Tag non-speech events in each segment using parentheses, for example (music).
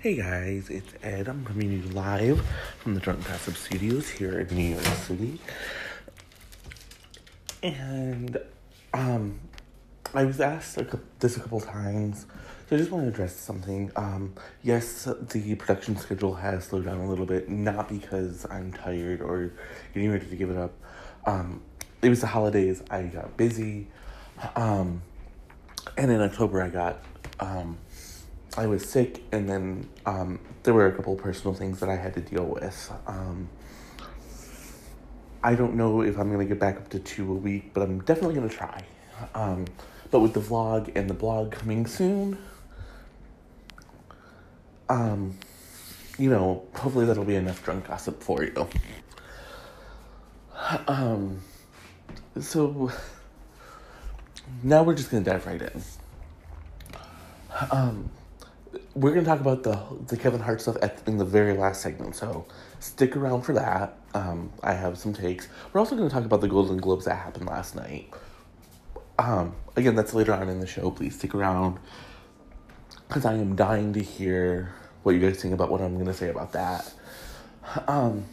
Hey guys, it's Ed. I'm coming to you live from the Drunk Gossip Studios here in New York City. And um I was asked a this a couple times, so I just want to address something. Um, yes, the production schedule has slowed down a little bit, not because I'm tired or getting ready to give it up. Um, it was the holidays. I got busy, um, and in October I got um, I was sick, and then um, there were a couple personal things that I had to deal with. Um, I don't know if I'm gonna get back up to two a week, but I'm definitely gonna try. Um, but with the vlog and the blog coming soon, um, you know, hopefully that'll be enough drunk gossip for you. Um, so now we're just gonna dive right in. Um, we're gonna talk about the the Kevin Hart stuff at, in the very last segment, so stick around for that. Um, I have some takes. We're also gonna talk about the Golden Globes that happened last night. Um, again, that's later on in the show. Please stick around because I am dying to hear what you guys think about what I'm gonna say about that. Um,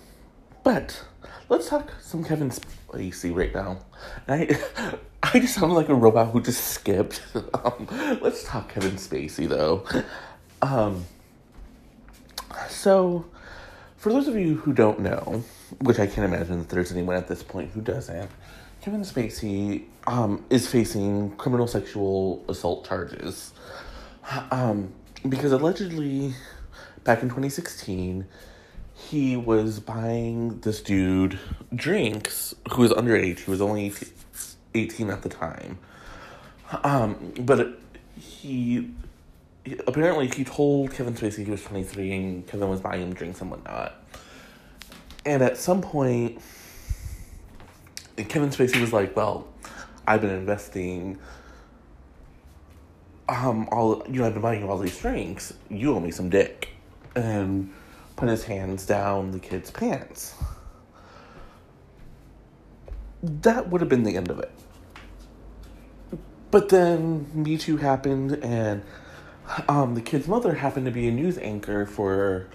but let's talk some Kevin Spacey right now. I (laughs) I just sound like a robot who just skipped. (laughs) Um, let's talk Kevin Spacey though. Um, so, for those of you who don't know, which I can't imagine that there's anyone at this point who doesn't, Kevin Spacey um, is facing criminal sexual assault charges. Um, because allegedly, back in 2016, he was buying this dude drinks who was underage. He was only 18 at the time. Um, but he, apparently he told Kevin Spacey he was 23 and Kevin was buying him drinks and whatnot. And at some point, Kevin Spacey was like, "Well, I've been investing. Um, all you know, I've been buying you all these drinks. You owe me some dick." And put his hands down the kid's pants. That would have been the end of it. But then Me Too happened, and um, the kid's mother happened to be a news anchor for,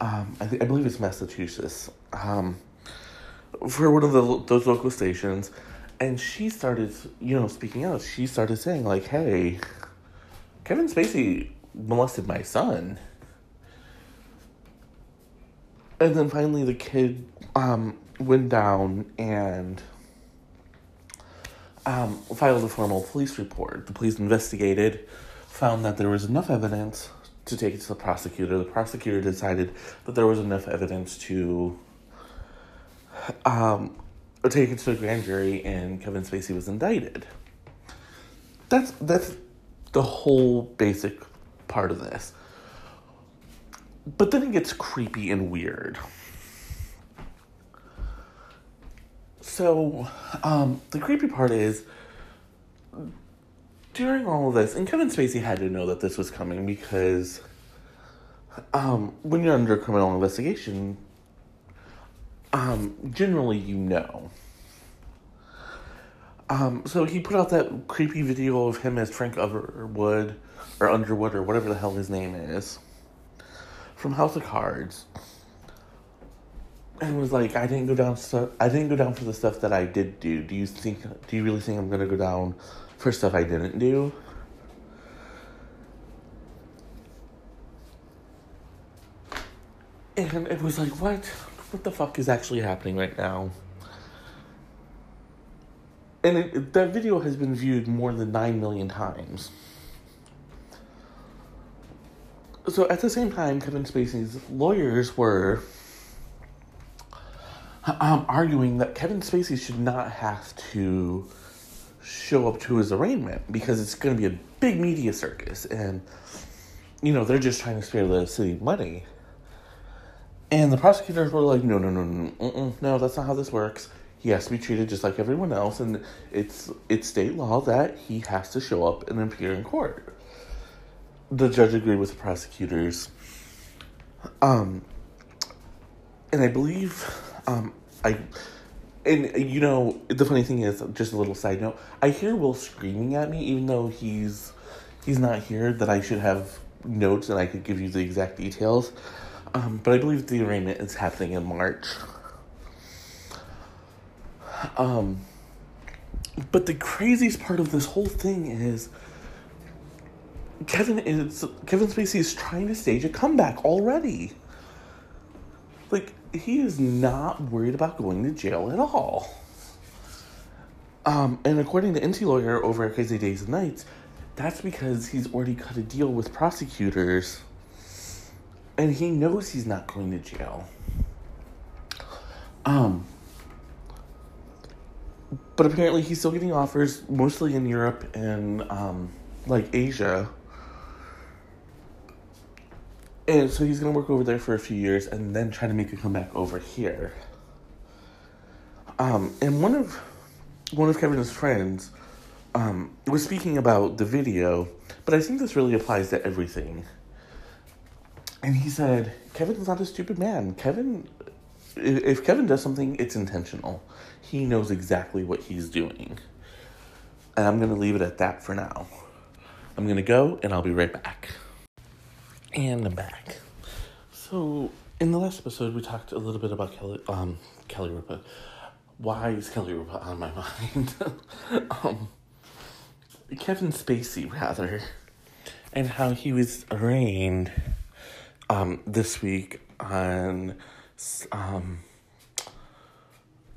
um, I, th- I believe it's Massachusetts, um, for one of the those local stations, and she started, you know, speaking out. She started saying like, "Hey, Kevin Spacey molested my son." And then finally, the kid um, went down and um, filed a formal police report. The police investigated, found that there was enough evidence to take it to the prosecutor. The prosecutor decided that there was enough evidence to um, take it to a grand jury, and Kevin Spacey was indicted. That's that's the whole basic part of this. But then it gets creepy and weird. So, um, the creepy part is during all of this, and Kevin Spacey had to know that this was coming because um, when you're under criminal investigation, um, generally you know. Um, so he put out that creepy video of him as Frank Underwood, or Underwood, or whatever the hell his name is, from House of Cards, and was like, "I didn't go down. Stu- I didn't go down for the stuff that I did do. Do you think? Do you really think I'm gonna go down for stuff I didn't do?" And it was like, what? What the fuck is actually happening right now? And it, that video has been viewed more than 9 million times. So at the same time, Kevin Spacey's lawyers were um, arguing that Kevin Spacey should not have to show up to his arraignment because it's going to be a big media circus and, you know, they're just trying to spare the city money. And the prosecutors were like, no, no, no, no, no, that's not how this works. He has to be treated just like everyone else, and it's it's state law that he has to show up and appear in court. The judge agreed with the prosecutors. Um, and I believe, um, I, and you know, the funny thing is, just a little side note, I hear Will screaming at me, even though he's he's not here. That I should have notes and I could give you the exact details. Um, but I believe the arraignment is happening in March. Um, but the craziest part of this whole thing is Kevin is Kevin Spacey is trying to stage a comeback already. Like he is not worried about going to jail at all. Um, and according to Enty Lawyer over at Crazy Days and Nights, that's because he's already cut a deal with prosecutors and he knows he's not going to jail. Um, but apparently he's still getting offers, mostly in Europe and um, like Asia. And so he's gonna work over there for a few years and then try to make a comeback over here. Um, and one of one of Kevin's friends um, was speaking about the video, but I think this really applies to everything. And he said, Kevin's not a stupid man. Kevin, if Kevin does something, it's intentional. He knows exactly what he's doing. And I'm going to leave it at that for now. I'm going to go and I'll be right back. And I'm back. So, in the last episode, we talked a little bit about Kelly, um, Kelly Ripa. Why is Kelly Ripa on my (laughs) mind? um, Kevin Spacey, rather, and how he was arraigned um, this week on um,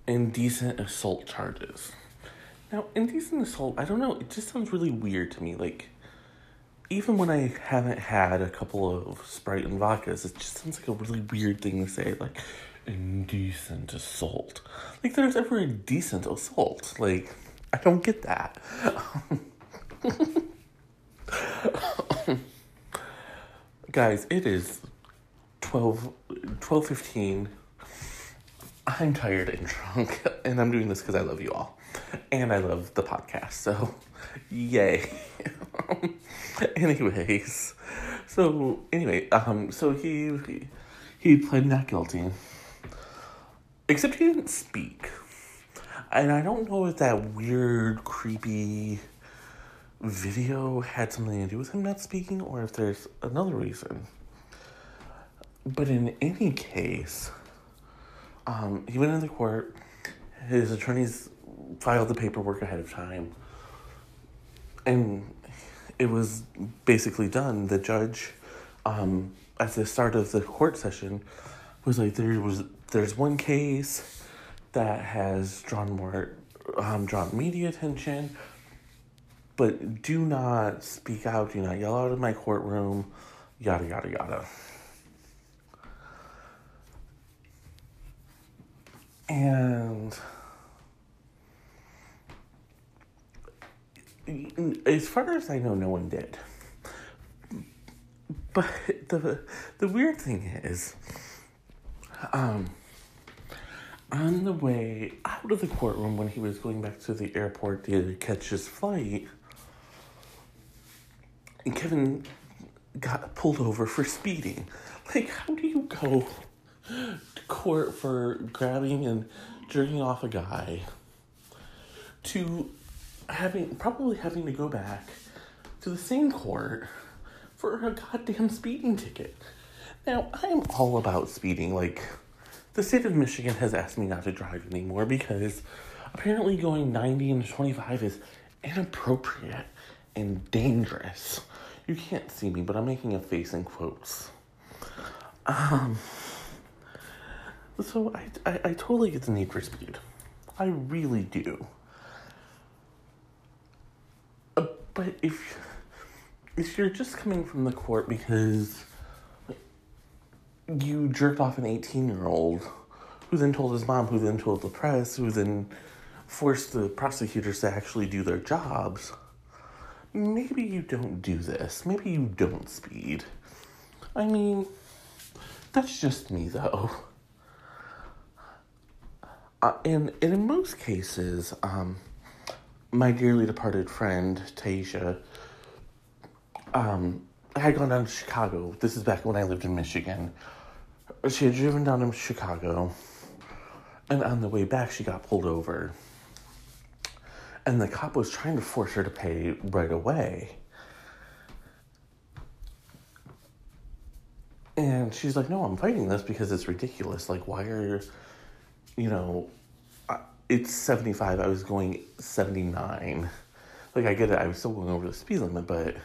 indecent assault charges. Now, indecent assault, I don't know, it just sounds really weird to me. Like, even when I haven't had a couple of Sprite and vodkas, it just sounds like a really weird thing to say. Like, indecent assault. Like, there's ever a decent assault. Like, I don't get that. (laughs) Guys, it is 12, 12 15. I'm tired and (laughs) drunk, and I'm doing this because I love you all. And I love the podcast, so (laughs) yay. (laughs) Anyways, so anyway, um, so he, he he pled not guilty. Except he didn't speak. And I don't know if that weird, creepy video had something to do with him not speaking or if there's another reason. But in any case, um, he went into court. His attorneys filed the paperwork ahead of time. And it was basically done. The judge, um, at the start of the court session, was like, there was there's one case that has drawn more um, drawn media attention but do not speak out, do not yell out in my courtroom, yada, yada, yada. And as far as I know, no one did. But the the weird thing is, um, on the way out of the courtroom when he was going back to the airport to catch his flight, Kevin got pulled over for speeding. Like, how do you go to court for grabbing and jerking off a guy to having probably having to go back to the same court for a goddamn speeding ticket? Now, I'm all about speeding. Like, the state of Michigan has asked me not to drive anymore because apparently going 90 and 25 is inappropriate and dangerous. You can't see me, but I'm making a face in quotes. Um, so I, I, I totally get the need for speed. I really do. Uh, but if if you're just coming from the court because you jerked off an 18 year old who then told his mom, who then told the press, who then forced the prosecutors to actually do their jobs maybe you don't do this. Maybe you don't speed. I mean, that's just me though. Uh, and, and in most cases, um, my dearly departed friend, Taisha, um, had gone down to Chicago. This is back when I lived in Michigan. She had driven down to Chicago, and on the way back, she got pulled over and the cop was trying to force her to pay right away. And she's like, no, I'm fighting this because it's ridiculous. Like, why are, you know, it's 75. I was going 79. Like, I get it. I was still going over the speed limit, but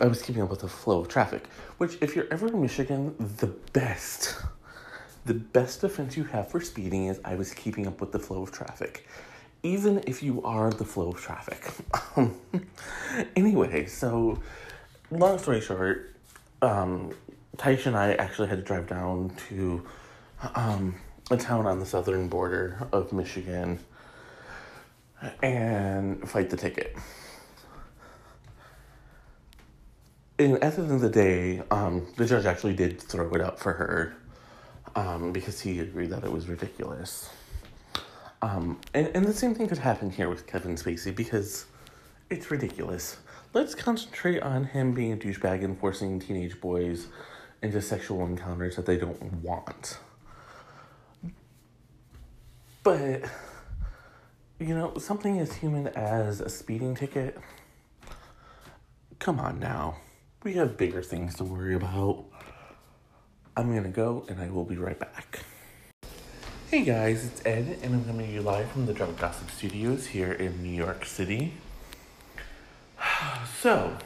I was keeping up with the flow of traffic. Which, if you're ever in Michigan, the best, the best defense you have for speeding is I was keeping up with the flow of traffic. Even if you are the flow of traffic. (laughs) anyway, so long story short, um, Taisha and I actually had to drive down to um, a town on the southern border of Michigan and fight the ticket. And at the end of the day, um, the judge actually did throw it up for her um, because he agreed that it was ridiculous. Um, and, and the same thing could happen here with Kevin Spacey because it's ridiculous. Let's concentrate on him being a douchebag and forcing teenage boys into sexual encounters that they don't want. But, you know, something as human as a speeding ticket, come on now. We have bigger things to worry about. I'm gonna go and I will be right back. Hey guys, it's Ed, and I'm coming to you live from the Drunk Gossip Studios here in New York City. (sighs) So,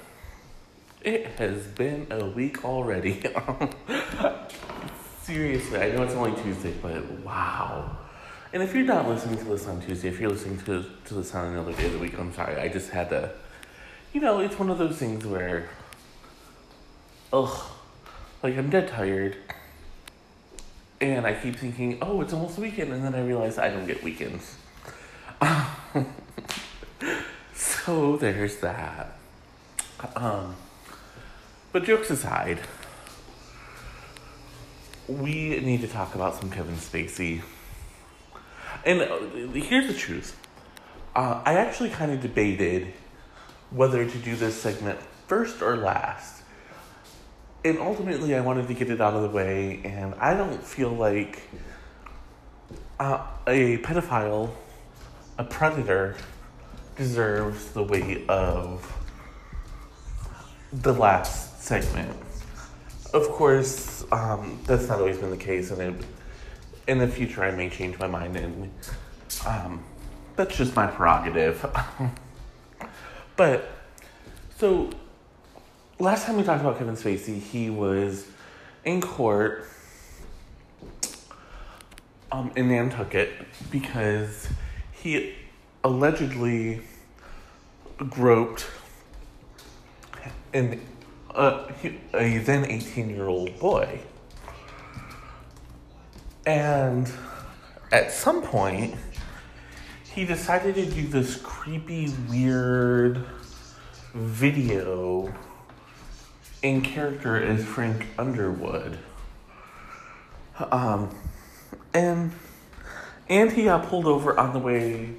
it has been a week already. (laughs) Seriously, I know it's only Tuesday, but wow. And if you're not listening to this on Tuesday, if you're listening to, to this on another day of the week, I'm sorry. I just had to, you know, it's one of those things where, ugh, like I'm dead tired. And I keep thinking, oh, it's almost weekend. And then I realize I don't get weekends. (laughs) so there's that. Um, but jokes aside, we need to talk about some Kevin Spacey. And uh, here's the truth. Uh, I actually kind of debated whether to do this segment first or last. And ultimately, I wanted to get it out of the way, and I don't feel like uh, a pedophile, a predator, deserves the weight of the last segment. Of course, um, that's not always been the case, and it, in the future I may change my mind, and um, that's just my prerogative. (laughs) but so last time we talked about Kevin Spacey, he was in court um, in Nantucket because he allegedly groped uh, a then 18 year old boy. And at some point, he decided to do this creepy, weird video in character as Frank Underwood. Um, and and he got pulled over on the way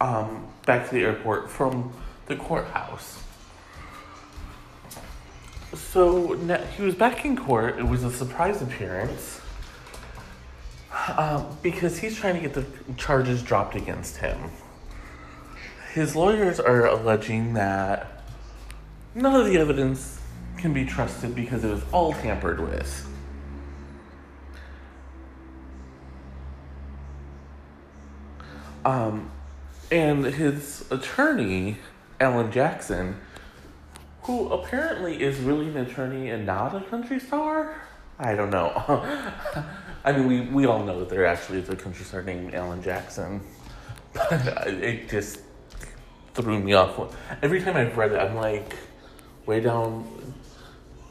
um, back to the airport from the courthouse. So he was back in court. It was a surprise appearance um, because he's trying to get the charges dropped against him. His lawyers are alleging that none of the evidence can be trusted because it was all tampered with. Um, and his attorney, Alan Jackson, who apparently is really an attorney and not a country star. I don't know. (laughs) I mean, we, we all know that there actually a country star named Alan Jackson. (laughs) But it just threw me off. Every time I've read it, I'm like, way down,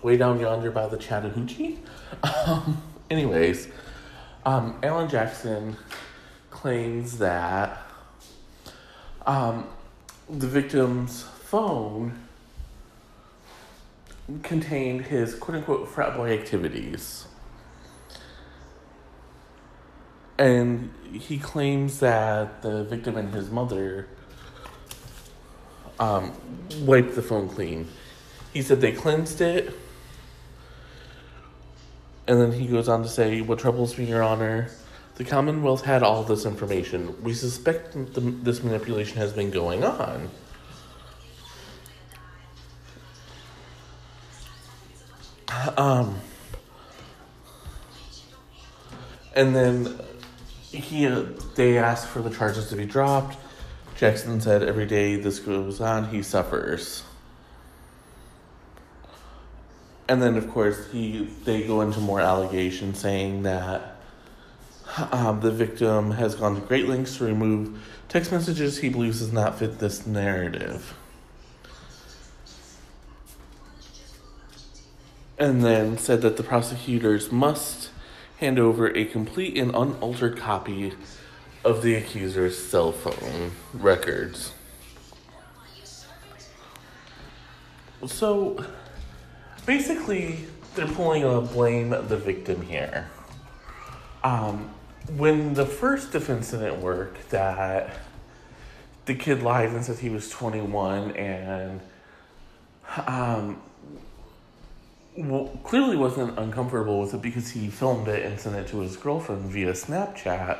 way down yonder by the Chattahoochee. (laughs) Um, anyways, um, Alan Jackson claims that um, the victim's phone contained his quote unquote frat boy activities. And he claims that the victim and his mother um, wiped the phone clean. He said they cleansed it. And then he goes on to say, What troubles me, Your Honor, the Commonwealth had all this information. We suspect the, this manipulation has been going on. Um, and then he they asked for the charges to be dropped. Jackson said every day this goes on, he suffers. And then, of course, he they go into more allegations saying that um, the victim has gone to great lengths to remove text messages he believes does not fit this narrative. And then said that the prosecutors must hand over a complete and unaltered copy of the accuser's cell phone records. So basically, they're pulling a blame the victim here. Um, when the first defense didn't work, that the kid lied and said he was 21 and um, well, clearly wasn't uncomfortable with it because he filmed it and sent it to his girlfriend via Snapchat.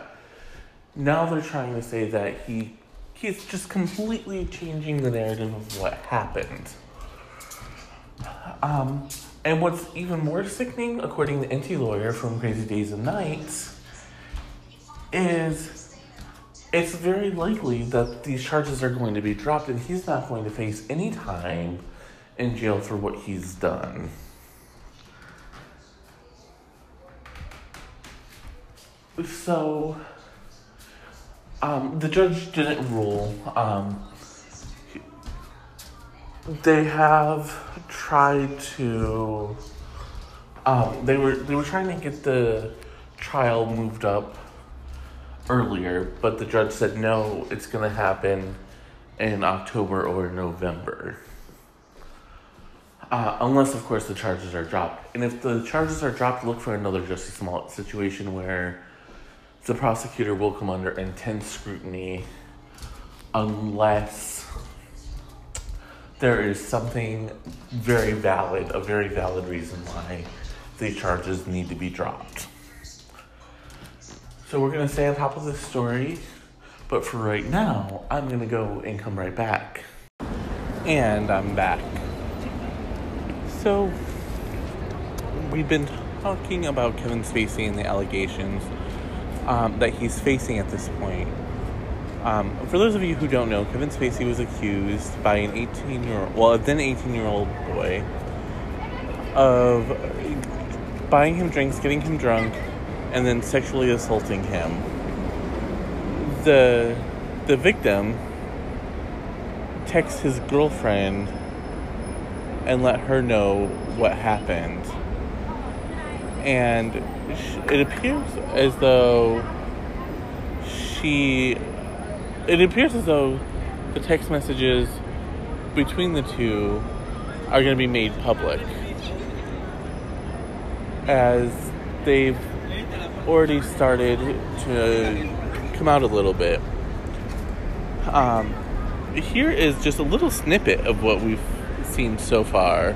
Now they're trying to say that he he's just completely changing the narrative of what happened. Um, and what's even more sickening, according to Enty Lawyer from Crazy Days and Nights, is it's very likely that these charges are going to be dropped and he's not going to face any time in jail for what he's done. So, um, the judge didn't rule. Um, they have tried to. Um, they were they were trying to get the trial moved up earlier, but the judge said no. It's to happen in October or November. Uh, unless, of course, the charges are dropped. And if the charges are dropped, look for another Jussie Smollett situation where the prosecutor will come under intense scrutiny unless there is something very valid, a very valid reason why these charges need to be dropped. So we're going to stay on top of this story, but for right now, I'm going to go and come right back. And I'm back. So, we've been talking about Kevin Spacey and the allegations um, that he's facing at this point. Um, for those of you who don't know, Kevin Spacey was accused by an 18 year old, well, a then 18 year old boy, of buying him drinks, getting him drunk, and then sexually assaulting him. The the victim texts his girlfriend and let her know what happened. And it appears as though she. It appears as though the text messages between the two are going to be made public. As they've already started to come out a little bit. Um, here is just a little snippet of what we've seen so far.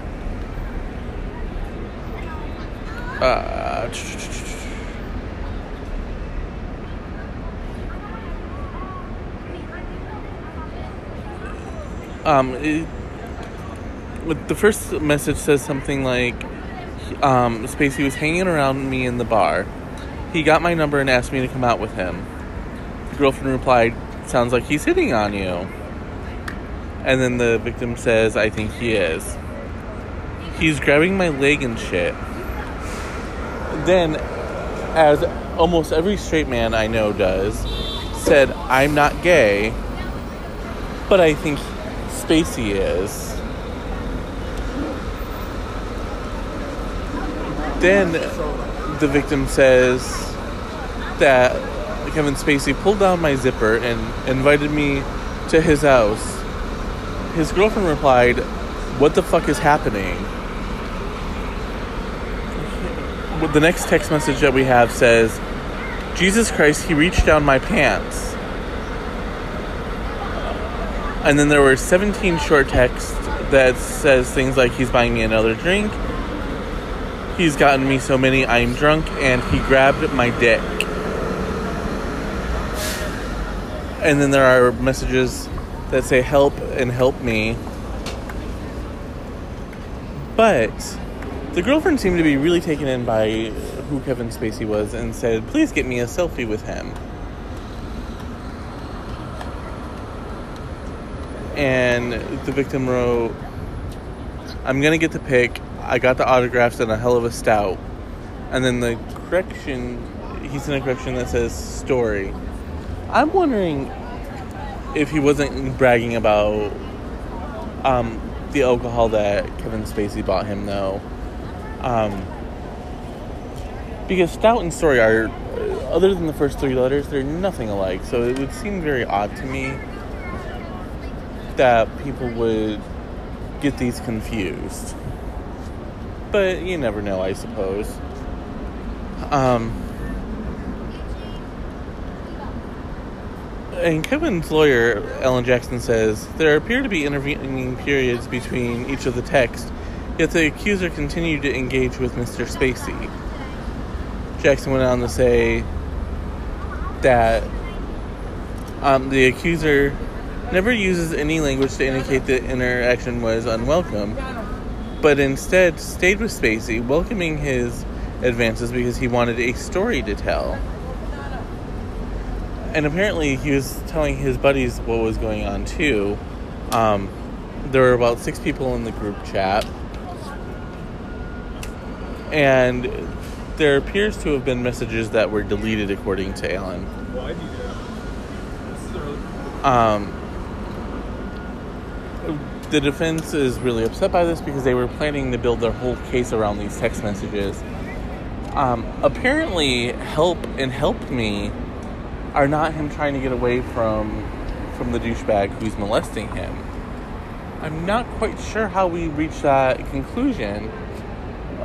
Um, it, the first message says something like, um, Spacey was hanging around me in the bar. He got my number and asked me to come out with him. The girlfriend replied, Sounds like he's hitting on you. And then the victim says, I think he is. He's grabbing my leg and shit. Then, as almost every straight man I know does, said, I'm not gay, but I think Spacey is. Then the victim says that Kevin Spacey pulled down my zipper and invited me to his house. His girlfriend replied, What the fuck is happening? The next text message that we have says, Jesus Christ, he reached down my pants. And then there were 17 short texts that says things like he's buying me another drink, he's gotten me so many I'm drunk, and he grabbed my dick. And then there are messages that say help and help me. But The girlfriend seemed to be really taken in by who Kevin Spacey was and said, Please get me a selfie with him. And the victim wrote, I'm gonna get the pic. I got the autographs and a hell of a stout. And then the correction, he sent a correction that says story. I'm wondering if he wasn't bragging about um, the alcohol that Kevin Spacey bought him, though. Um, because Stout and Story are, other than the first three letters, they're nothing alike. So it would seem very odd to me that people would get these confused. But you never know, I suppose. Um, and Kevin's lawyer, Alan Jackson, says there appear to be intervening periods between each of the texts, yet the accuser continued to engage with Mr. Spacey. Jackson went on to say that um, the accuser never uses any language to indicate the interaction was unwelcome, but instead stayed with Spacey, welcoming his advances because he wanted a story to tell. And apparently, he was telling his buddies what was going on too. Um, there were about six people in the group chat, and there appears to have been messages that were deleted, according to Alan. Why do you um, the defense is really upset by this because they were planning to build their whole case around these text messages. Um, apparently, help and help me are not him trying to get away from from the douchebag who's molesting him. I'm not quite sure how we reach that conclusion,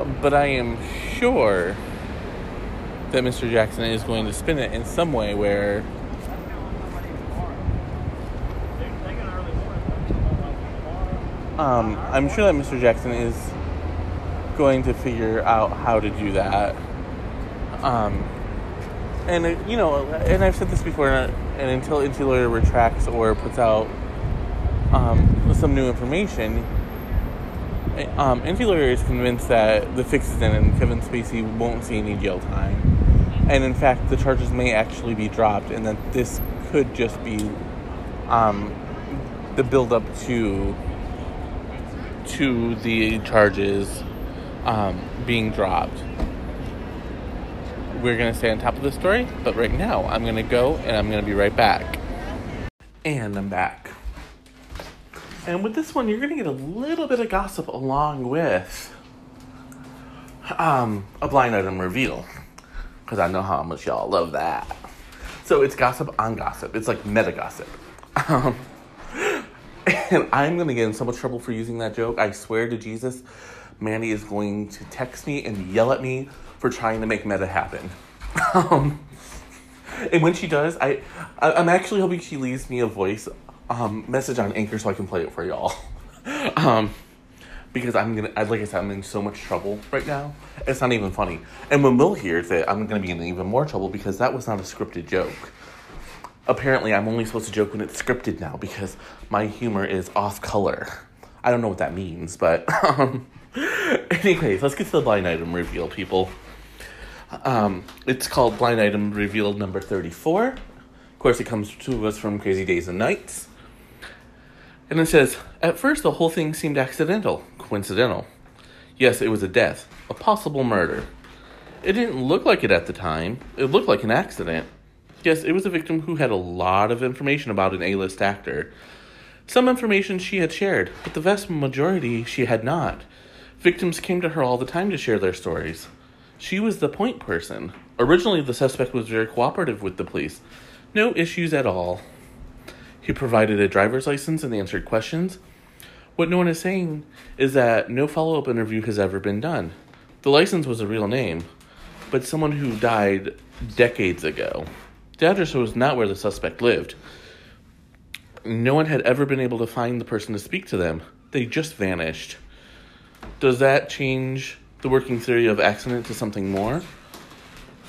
but I am sure that Mr. Jackson is going to spin it in some way where um, I'm sure that Mr. Jackson is going to figure out how to do that. Um, and uh, you know, and I've said this before, and, and until Enty Lawyer retracts or puts out um, some new information, um, Enty Lawyer is convinced that the fix is in and Kevin Spacey won't see any jail time. And in fact, the charges may actually be dropped, and that this could just be um, the build up to to the charges um, being dropped. We're to stay on top of the story, but right now I'm to go and I'm to be right back. And I'm back. And with this one, you're going to get a little bit of gossip along with um, a blind item reveal. Because I know how much y'all love that. So it's gossip on gossip. It's like meta gossip. Um, (laughs) and I'm going to get in so much trouble for using that joke. I swear to Jesus, Mandy is going to text me and yell at me for trying to make meta happen. (laughs) Um, and when she does, I, I am actually hoping she leaves me a voice um, message on Anchor so I can play it for y'all. (laughs) um, because I'm gonna, like I said, I'm in so much trouble right now. It's not even funny. And when Will hears it, I'm gonna be in even more trouble because that was not a scripted joke. Apparently, I'm only supposed to joke when it's scripted now because my humor is off color. I don't know what that means, but (laughs) um, anyways, let's get to the blind item reveal, people. Um, it's called Blind Item Reveal number 34. Of course, it comes to us from Crazy Days and Nights. And it says, At first, the whole thing seemed accidental, coincidental. Yes, it was a death, a possible murder. It didn't look like it at the time, it looked like an accident. Yes, it was a victim who had a lot of information about an A list actor. Some information she had shared, but the vast majority she had not. Victims came to her all the time to share their stories. She was the point person. Originally, the suspect was very cooperative with the police. No issues at all. He provided a driver's license and answered questions. What no one is saying is that no follow up interview has ever been done. The license was a real name, but someone who died decades ago. The address was not where the suspect lived. No one had ever been able to find the person to speak to them. They just vanished. Does that change the working theory of accident to something more.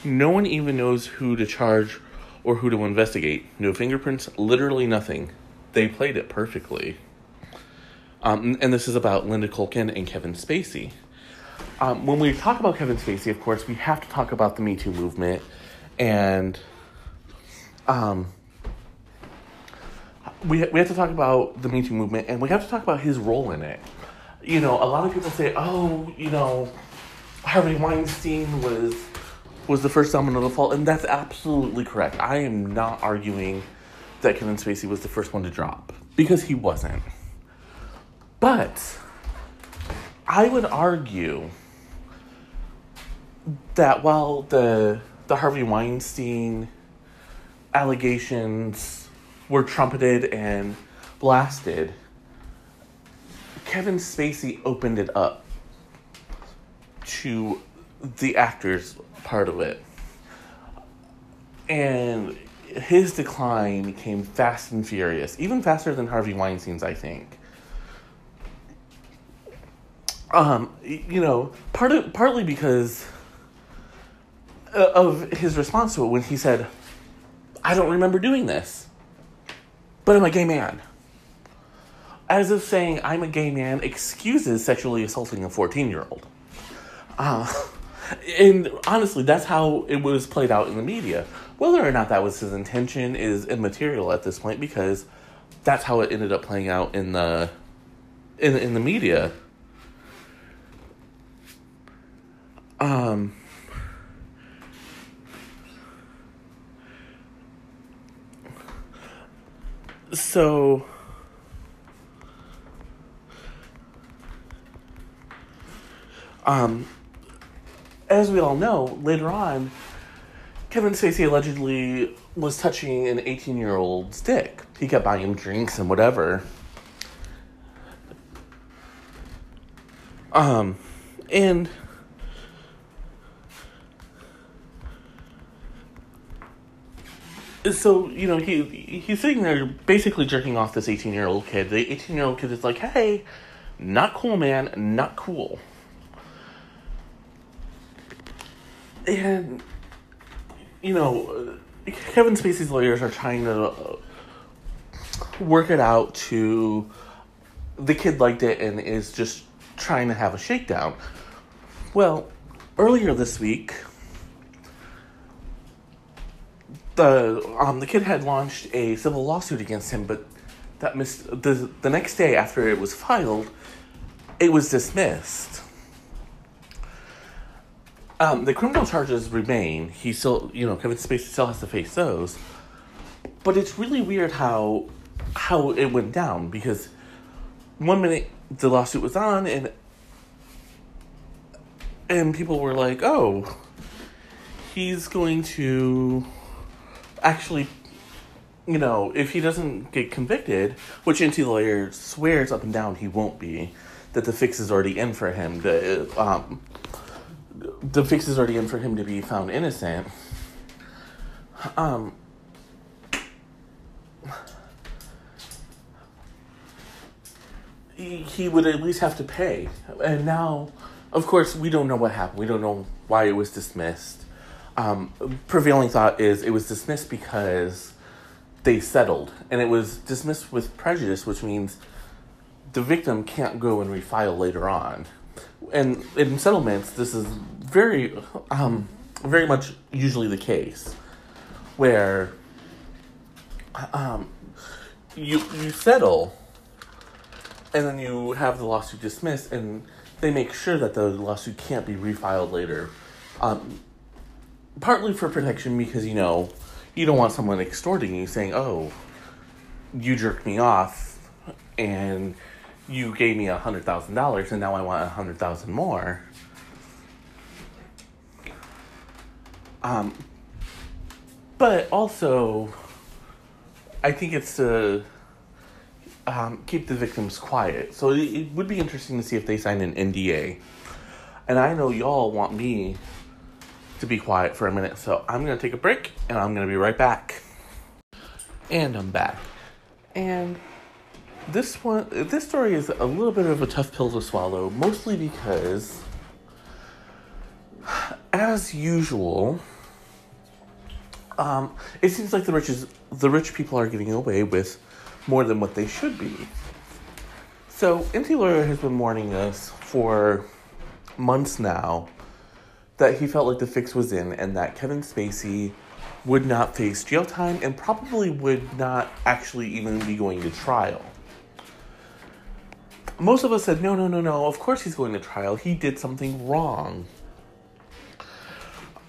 No one even knows who to charge or who to investigate. No fingerprints, literally nothing. They played it perfectly. Um, and this is about Linda Culkin and Kevin Spacey. um, when we talk about Kevin Spacey, of course, we have to talk about the Me Too movement, and um, we we have to talk about the Me Too movement, and we have to talk about his role in it. You know, a lot of people say, "Oh, you know, Harvey Weinstein was was the first domino to fall," and that's absolutely correct. I am not arguing that Kevin Spacey was the first one to drop because he wasn't. But I would argue that while the the Harvey Weinstein allegations were trumpeted and blasted, Kevin Spacey opened it up to the actors part of it. And his decline came fast and furious, even faster than Harvey Weinstein's, I think. Um, you know, part of, partly because uh, of his response to it when he said, I don't remember doing this, but I'm a gay man. As if saying I'm a gay man excuses sexually assaulting a 14 year old. Uh, (laughs) and honestly, that's how it was played out in the media. Whether or not that was his intention is immaterial at this point because that's how it ended up playing out in the in in the media. Um so um as we all know, later on, Kevin Spacey allegedly was touching an 18 year old's dick. He kept buying him drinks and whatever. Um, and so you know he he's sitting there basically jerking off this 18 year old kid. The 18 year old kid is like, "Hey, not cool, man, not cool." And you know, Kevin Spacey's lawyers are trying to work it out to the kid liked it and is just trying to have a shakedown. Well, earlier this week, the um the kid had launched a civil lawsuit against him, but that missed the the next day after it was filed, it was dismissed. Um, the criminal charges remain. He still, you know, Kevin Spacey still has to face those. But it's really weird how how it went down because one minute the lawsuit was on and and people were like, "Oh, he's going to actually you know, if he doesn't get convicted, which Enty lawyer swears up and down he won't be, that the fix is already in for him. The um, the fix is already in for him to be found innocent. Um, he, he would at least have to pay, and now, of course, we don't know what happened. We don't know why it was dismissed. Um, prevailing thought is it was dismissed because they settled, and it was dismissed with prejudice, which means the victim can't go and refile later on. And in settlements, this is very, um, very much usually the case, where um, you you settle, and then you have the lawsuit dismissed, and they make sure that the lawsuit can't be refiled later. Um, partly for protection, because you know you don't want someone extorting you, saying, "Oh, you jerked me off," and you gave me a hundred thousand dollars, and now I want a hundred thousand more. Um, but also, I think it's to um, keep the victims quiet. So it, it would be interesting to see if they sign an NDA. And I know y'all want me to be quiet for a minute, so I'm gonna take a break and I'm gonna be right back. And I'm back. And this one, this story is a little bit of a tough pill to swallow, mostly because, as usual, um, it seems like the rich is, the rich people are getting away with more than what they should be. So, Enty Lawyer has been warning us for months now that he felt like the fix was in and that Kevin Spacey would not face jail time and probably would not actually even be going to trial. Most of us said, no, no, no, no, of course he's going to trial. He did something wrong.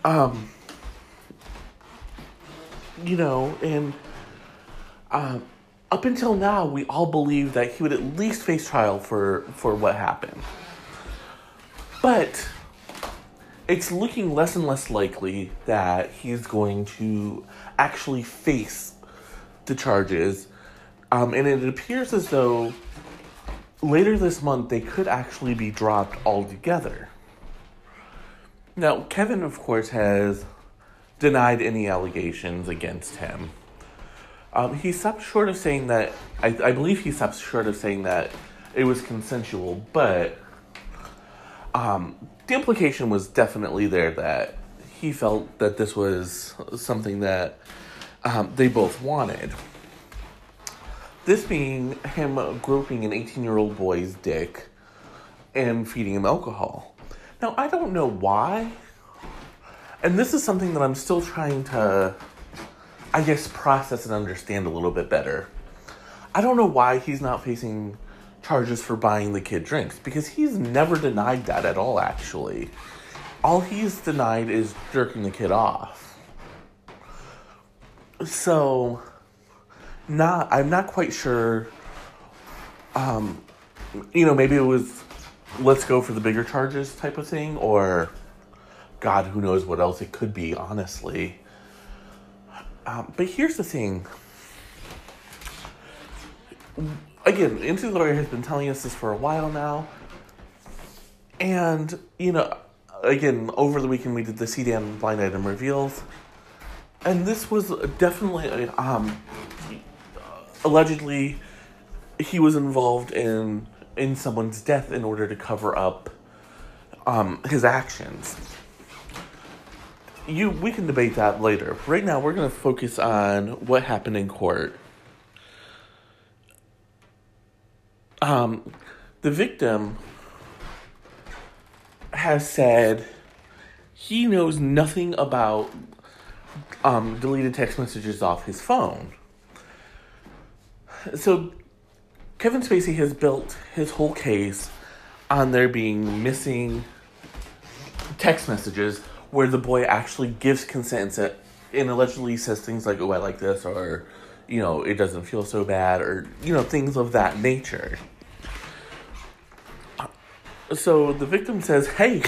Um, you know, and um, up until now, we all believed that he would at least face trial for, for what happened. But it's looking less and less likely that he's going to actually face the charges. Um, and it appears as though later this month they could actually be dropped altogether. Now, Kevin, of course, has denied any allegations against him. Um, he stopped short of saying that, I, I believe he stopped short of saying that it was consensual, but um, the implication was definitely there that he felt that this was something that um, they both wanted. This being him groping an 18 year old boy's dick and feeding him alcohol. Now, I don't know why, and this is something that I'm still trying to, I guess, process and understand a little bit better. I don't know why he's not facing charges for buying the kid drinks because he's never denied that at all, actually. All he's denied is jerking the kid off. So, not, I'm not quite sure. Um, you know, maybe it was let's go for the bigger charges type of thing, or God, who knows what else it could be, honestly. Um, but here's the thing again, Enty Lawyer has been telling us this for a while now. And, you know, again, over the weekend we did the CDAN blind item reveals. And this was definitely, um, allegedly, he was involved in in someone's death in order to cover up um, his actions. You, we can debate that later. Right now, we're going to focus on what happened in court. um, the victim has said he knows nothing about um, deleted text messages off his phone. So Kevin Spacey has built his whole case on there being missing text messages where the boy actually gives consent and allegedly says things like, "Oh, I like this," or you know, it doesn't feel so bad, or you know, things of that nature. So the victim says, Hey,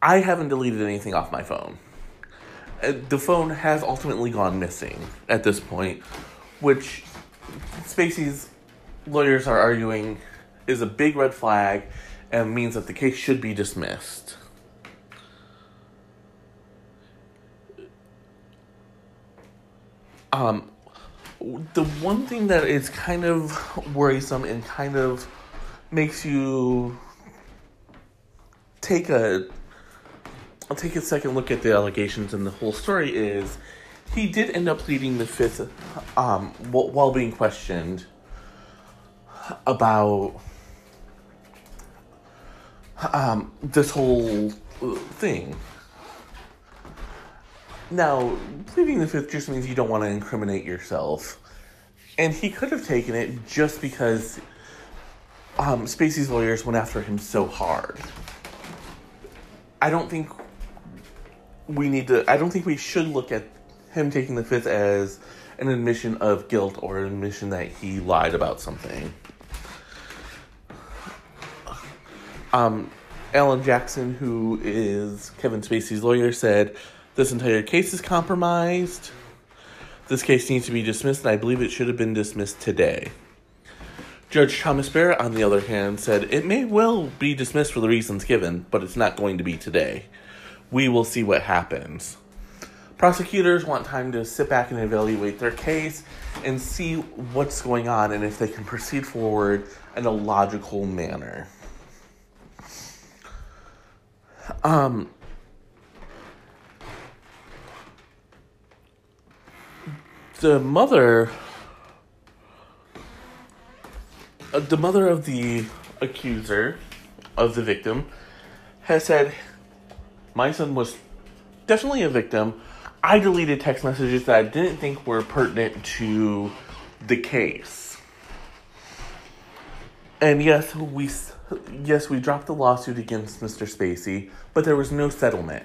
I haven't deleted anything off my phone. Uh, the phone has ultimately gone missing at this point, which Spacey's lawyers are arguing is a big red flag and means that the case should be dismissed. Um, the one thing that is kind of worrisome and kind of makes you take a I'll take a second look at the allegations and the whole story is he did end up pleading the fifth um, while being questioned about um, this whole thing. Now, pleading the fifth just means you don't want to incriminate yourself. And he could have taken it just because um, Spacey's lawyers went after him so hard. I don't think we need to. I don't think we should look at him taking the fifth as an admission of guilt or an admission that he lied about something. Um, Alan Jackson, who is Kevin Spacey's lawyer, said this entire case is compromised. This case needs to be dismissed, and I believe it should have been dismissed today. Judge Thomas Barrett, on the other hand, said it may well be dismissed for the reasons given, but it's not going to be today. We will see what happens. Prosecutors want time to sit back and evaluate their case and see what's going on and if they can proceed forward in a logical manner. Um, the mother uh, the mother of the accuser of the victim has said, My son was definitely a victim. I deleted text messages that I didn't think were pertinent to the case. And yes, we yes, we dropped the lawsuit against Mr. Spacey, but there was no settlement.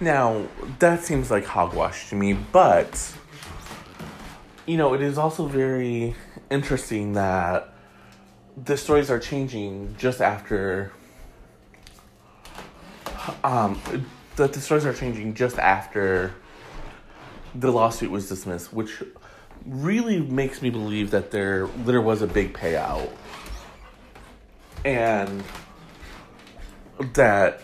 Now, that seems like hogwash to me, but you know, it is also very interesting that the stories are changing just after um that the stories are changing just after the lawsuit was dismissed, which really makes me believe that there there was a big payout and that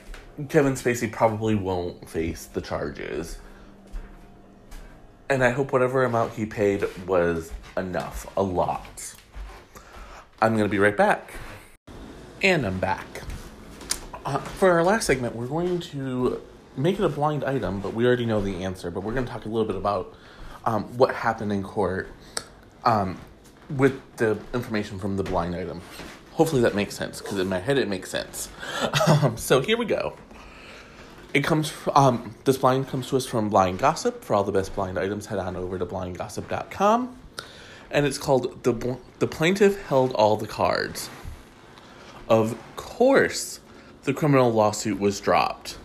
Kevin Spacey probably won't face the charges. And I hope whatever amount he paid was enough, a lot. I'm going to be right back. And I'm back. Uh, for our last segment, we're going to make it a blind item, but we already know the answer. But we're going to talk a little bit about um, what happened in court um, with the information from the blind item. Hopefully that makes sense because in my head it makes sense. Um, (laughs) so here we go. It comes. Um, this blind comes to us from Blind Gossip. For all the best blind items, head on over to blindgossip.com, and it's called the the plaintiff held all the cards. Of course, the criminal lawsuit was dropped.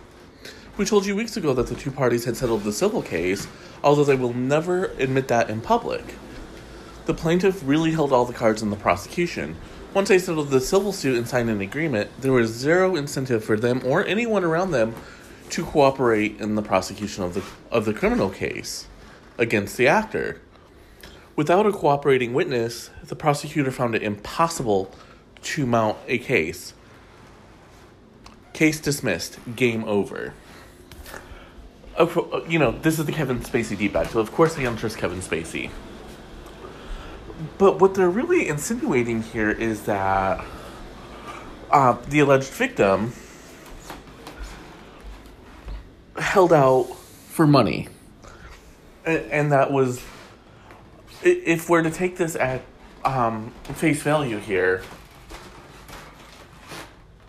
We told you weeks ago that the two parties had settled the civil case, although they will never admit that in public. The plaintiff really held all the cards in the prosecution. Once they settled the civil suit and signed an agreement, there was zero incentive for them or anyone around them to cooperate in the prosecution of the of the criminal case against the actor. Without a cooperating witness, the prosecutor found it impossible to mount a case. Case dismissed. Game over. Of, you know, this is the Kevin Spacey deep dive, so of course don't trust Kevin Spacey. But what they're really insinuating here is that uh, the alleged victim held out for money. And, and that was, if we're to take this at um, face value here,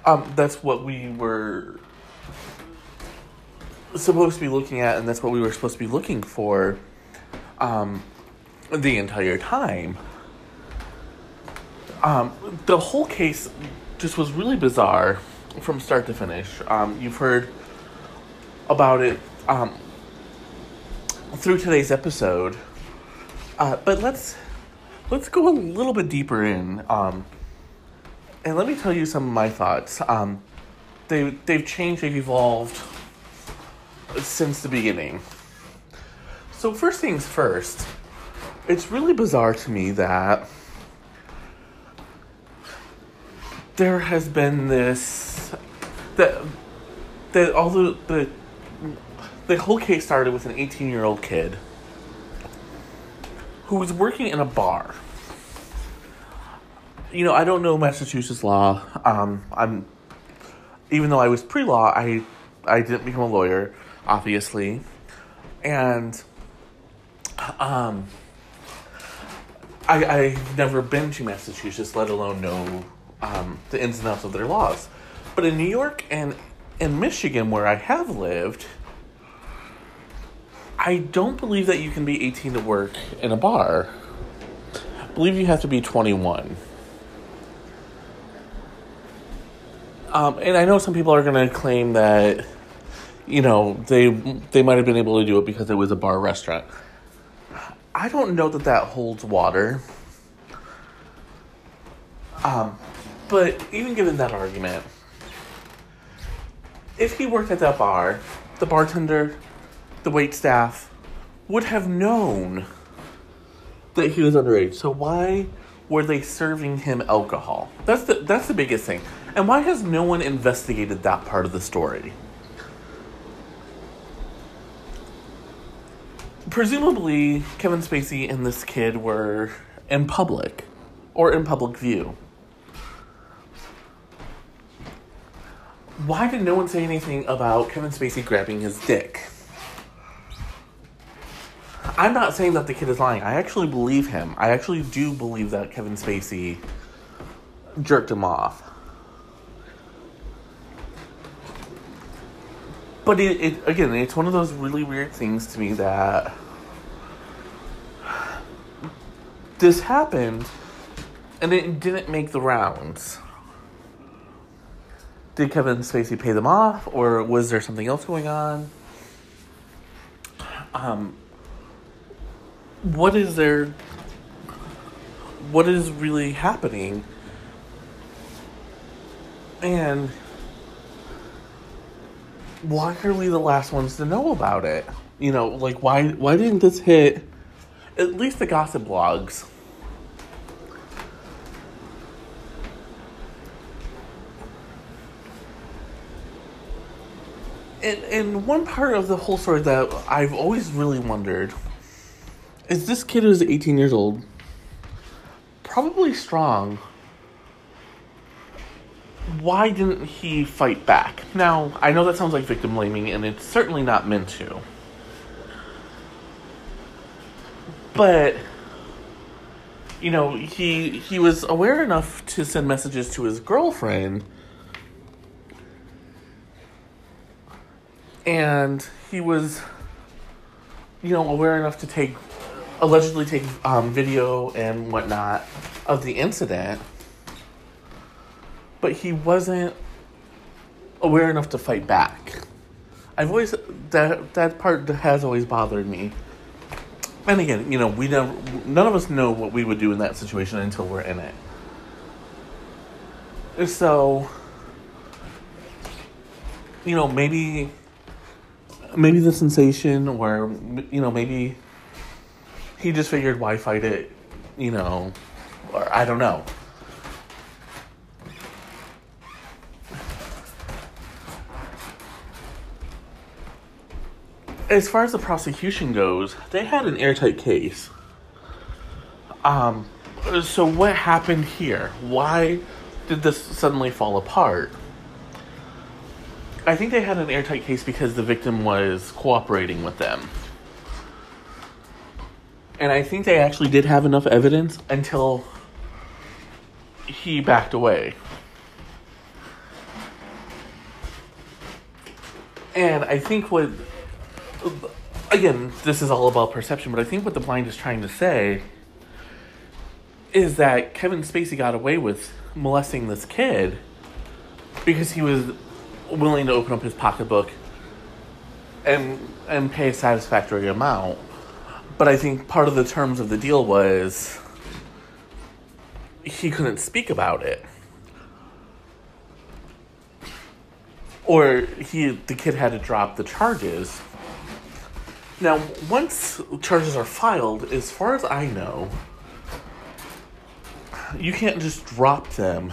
um, that's what we were supposed to be looking at, and that's what we were supposed to be looking for um, the entire time. Um, the whole case just was really bizarre from start to finish. Um, you've heard about it um, through today's episode, uh, but let's let's go a little bit deeper in, um, and let me tell you some of my thoughts. Um, they they've changed, they've evolved since the beginning. So first things first, it's really bizarre to me that there has been this that that all the the the whole case started with an 18 year old kid who was working in a bar. You know, I don't know Massachusetts law. Um, I'm even though I was pre law, I I didn't become a lawyer, obviously, and um, I I've never been to Massachusetts, let alone know um, the ins and outs of their laws. But in New York and in Michigan, where I have lived, I don't believe that you can be 18 to work in a bar. I believe you have to be 21. Um, and I know some people are going to claim that, you know, they they might have been able to do it because it was a bar restaurant. I don't know that that holds water. Um, but even given that argument, if he worked at that bar, the bartender, the wait staff would have known that he was underage. So why were they serving him alcohol? That's the that's the biggest thing. And why has no one investigated that part of the story? Presumably, Kevin Spacey and this kid were in public or in public view. Why did no one say anything about Kevin Spacey grabbing his dick? I'm not saying that the kid is lying. I actually believe him. I actually do believe that Kevin Spacey jerked him off. But it, it again, it's one of those really weird things to me that this happened and it didn't make the rounds. Did Kevin Spacey pay them off, or was there something else going on? Um, what is there? What is really happening? And why are we the last ones to know about it? You know, like why why didn't this hit at least the gossip blogs? And, and one part of the whole story that I've always really wondered is this kid who's 18 years old, probably strong. Why didn't he fight back? Now, I know that sounds like victim blaming, and it's certainly not meant to. But you know, he he was aware enough to send messages to his girlfriend and he was you know aware enough to take allegedly take um, video and whatnot of the incident but he wasn't aware enough to fight back. I've always that that part has always bothered me. And again you know we never none of us know what we would do in that situation until we're in it. So you know maybe maybe the sensation or you know maybe he just figured why fight it? You know or i don't know as far as the prosecution goes they had an airtight case um so what happened here why did this suddenly fall apart I think they had an airtight case because the victim was cooperating with them. And I think they actually did have enough evidence until he backed away. And I think what, again, this is all about perception, but I think what the blind is trying to say is that Kevin Spacey got away with molesting this kid because he was willing to open up his pocketbook and and pay a satisfactory amount. But I think part of the terms of the deal was he couldn't speak about it. Or he the kid had to drop the charges. Now, once charges are filed, as far as I know, you can't just drop them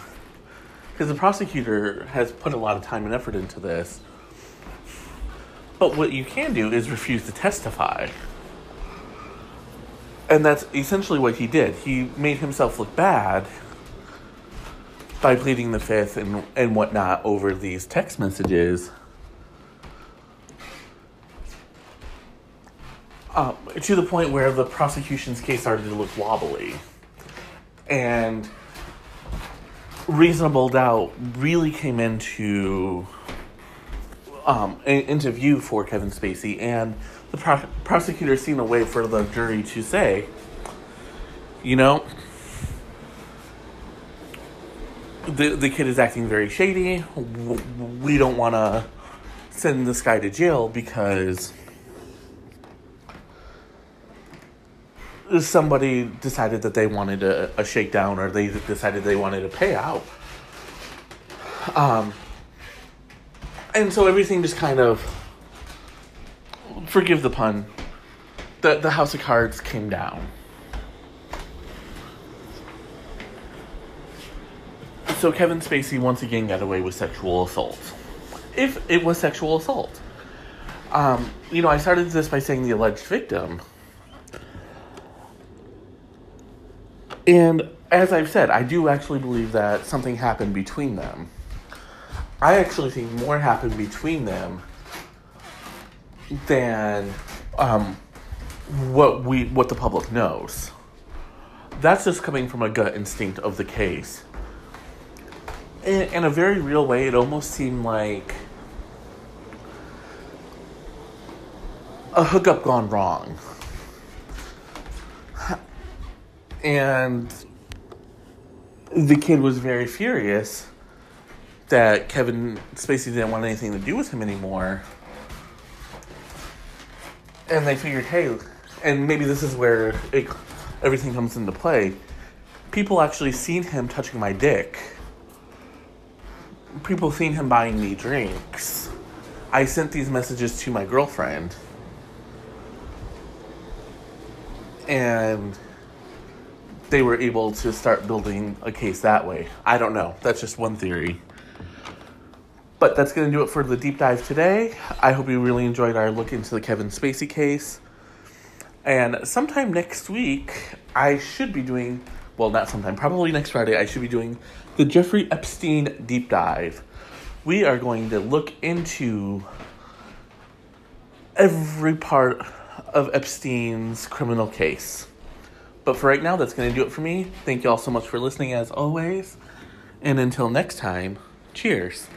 because the prosecutor has put a lot of time and effort into this. But what you can do is refuse to testify. And that's essentially what he did. He made himself look bad by pleading the fifth and, and whatnot over these text messages. Um, to the point where the prosecution's case started to look wobbly. And reasonable doubt really came into um, into view for Kevin Spacey, and the pro- prosecutor seen a way for the jury to say, you know, the the kid is acting very shady. We don't want to send this guy to jail because somebody decided that they wanted a, a shakedown or they decided they wanted a payout. Um, and so everything just kind of, forgive the pun, the, the house of cards came down. So Kevin Spacey once again got away with sexual assault. If it was sexual assault. Um, you know, I started this by saying the alleged victim And as I've said, I do actually believe that something happened between them. I actually think more happened between them than um, what we what the public knows. That's just coming from a gut instinct of the case. In, in a very real way, it almost seemed like a hookup gone wrong. And the kid was very furious that Kevin Spacey didn't want anything to do with him anymore. And they figured, hey, and maybe this is where it, everything comes into play. People actually seen him touching my dick. People seen him buying me drinks. I sent these messages to my girlfriend. And they were able to start building a case that way. I don't know. That's just one theory. But that's going to do it for the deep dive today. I hope you really enjoyed our look into the Kevin Spacey case. And sometime next week, I should be doing, well, not sometime, probably next Friday, I should be doing the Jeffrey Epstein deep dive. We are going to look into every part of Epstein's criminal case. But for right now, that's going to do it for me. Thank you all so much for listening, as always. And until next time, cheers.